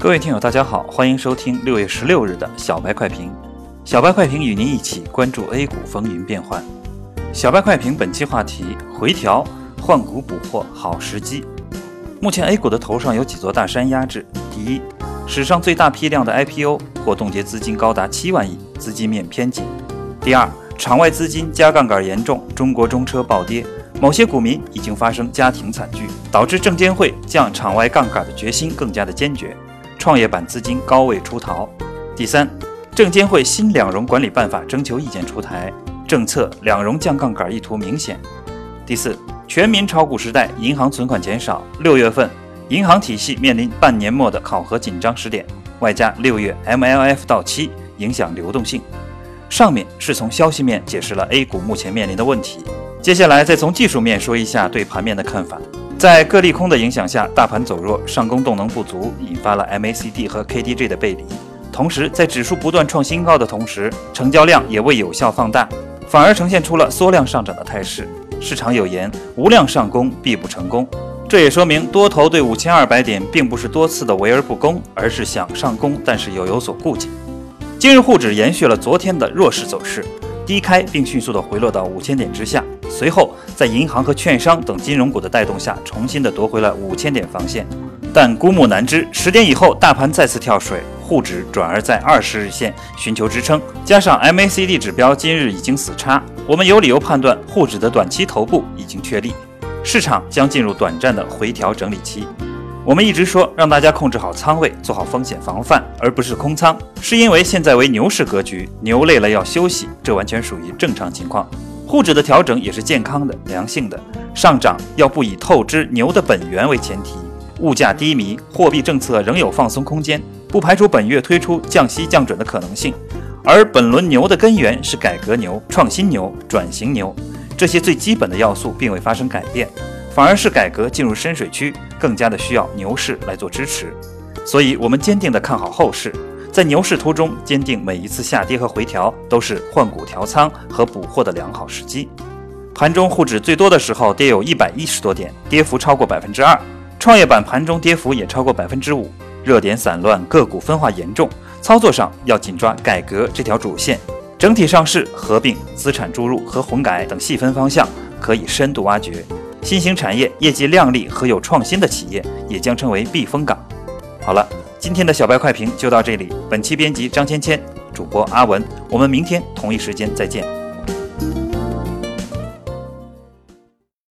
各位听友，大家好，欢迎收听六月十六日的小白快评。小白快评与您一起关注 A 股风云变幻。小白快评本期话题：回调换股补货好时机。目前 A 股的头上有几座大山压制。第一，史上最大批量的 IPO 或冻结资金高达七万亿，资金面偏紧。第二，场外资金加杠杆严重，中国中车暴跌，某些股民已经发生家庭惨剧，导致证监会降场外杠杆的决心更加的坚决。创业板资金高位出逃。第三，证监会新两融管理办法征求意见出台，政策两融降杠杆意图明显。第四，全民炒股时代，银行存款减少，六月份银行体系面临半年末的考核紧张时点，外加六月 MLF 到期影响流动性。上面是从消息面解释了 A 股目前面临的问题，接下来再从技术面说一下对盘面的看法。在各利空的影响下，大盘走弱，上攻动能不足，引发了 MACD 和 KDJ 的背离。同时，在指数不断创新高的同时，成交量也未有效放大，反而呈现出了缩量上涨的态势。市场有言：无量上攻必不成功。这也说明多头对五千二百点并不是多次的围而不攻，而是想上攻，但是又有所顾忌。今日沪指延续了昨天的弱势走势。低开并迅速的回落到五千点之下，随后在银行和券商等金融股的带动下，重新的夺回了五千点防线。但孤木难支，十点以后大盘再次跳水，沪指转而在二十日线寻求支撑，加上 MACD 指标今日已经死叉，我们有理由判断沪指的短期头部已经确立，市场将进入短暂的回调整理期。我们一直说让大家控制好仓位，做好风险防范，而不是空仓，是因为现在为牛市格局，牛累了要休息，这完全属于正常情况。沪指的调整也是健康的、良性的，上涨要不以透支牛的本源为前提。物价低迷，货币政策仍有放松空间，不排除本月推出降息降准的可能性。而本轮牛的根源是改革牛、创新牛、转型牛，这些最基本的要素并未发生改变。反而是改革进入深水区，更加的需要牛市来做支持，所以我们坚定的看好后市，在牛市途中坚定每一次下跌和回调都是换股调仓和补货的良好时机。盘中沪指最多的时候跌有一百一十多点，跌幅超过百分之二，创业板盘中跌幅也超过百分之五，热点散乱，个股分化严重，操作上要紧抓改革这条主线，整体上市、合并、资产注入和混改等细分方向可以深度挖掘。新兴产业业绩靓丽和有创新的企业也将成为避风港。好了，今天的小白快评就到这里。本期编辑张芊芊，主播阿文，我们明天同一时间再见。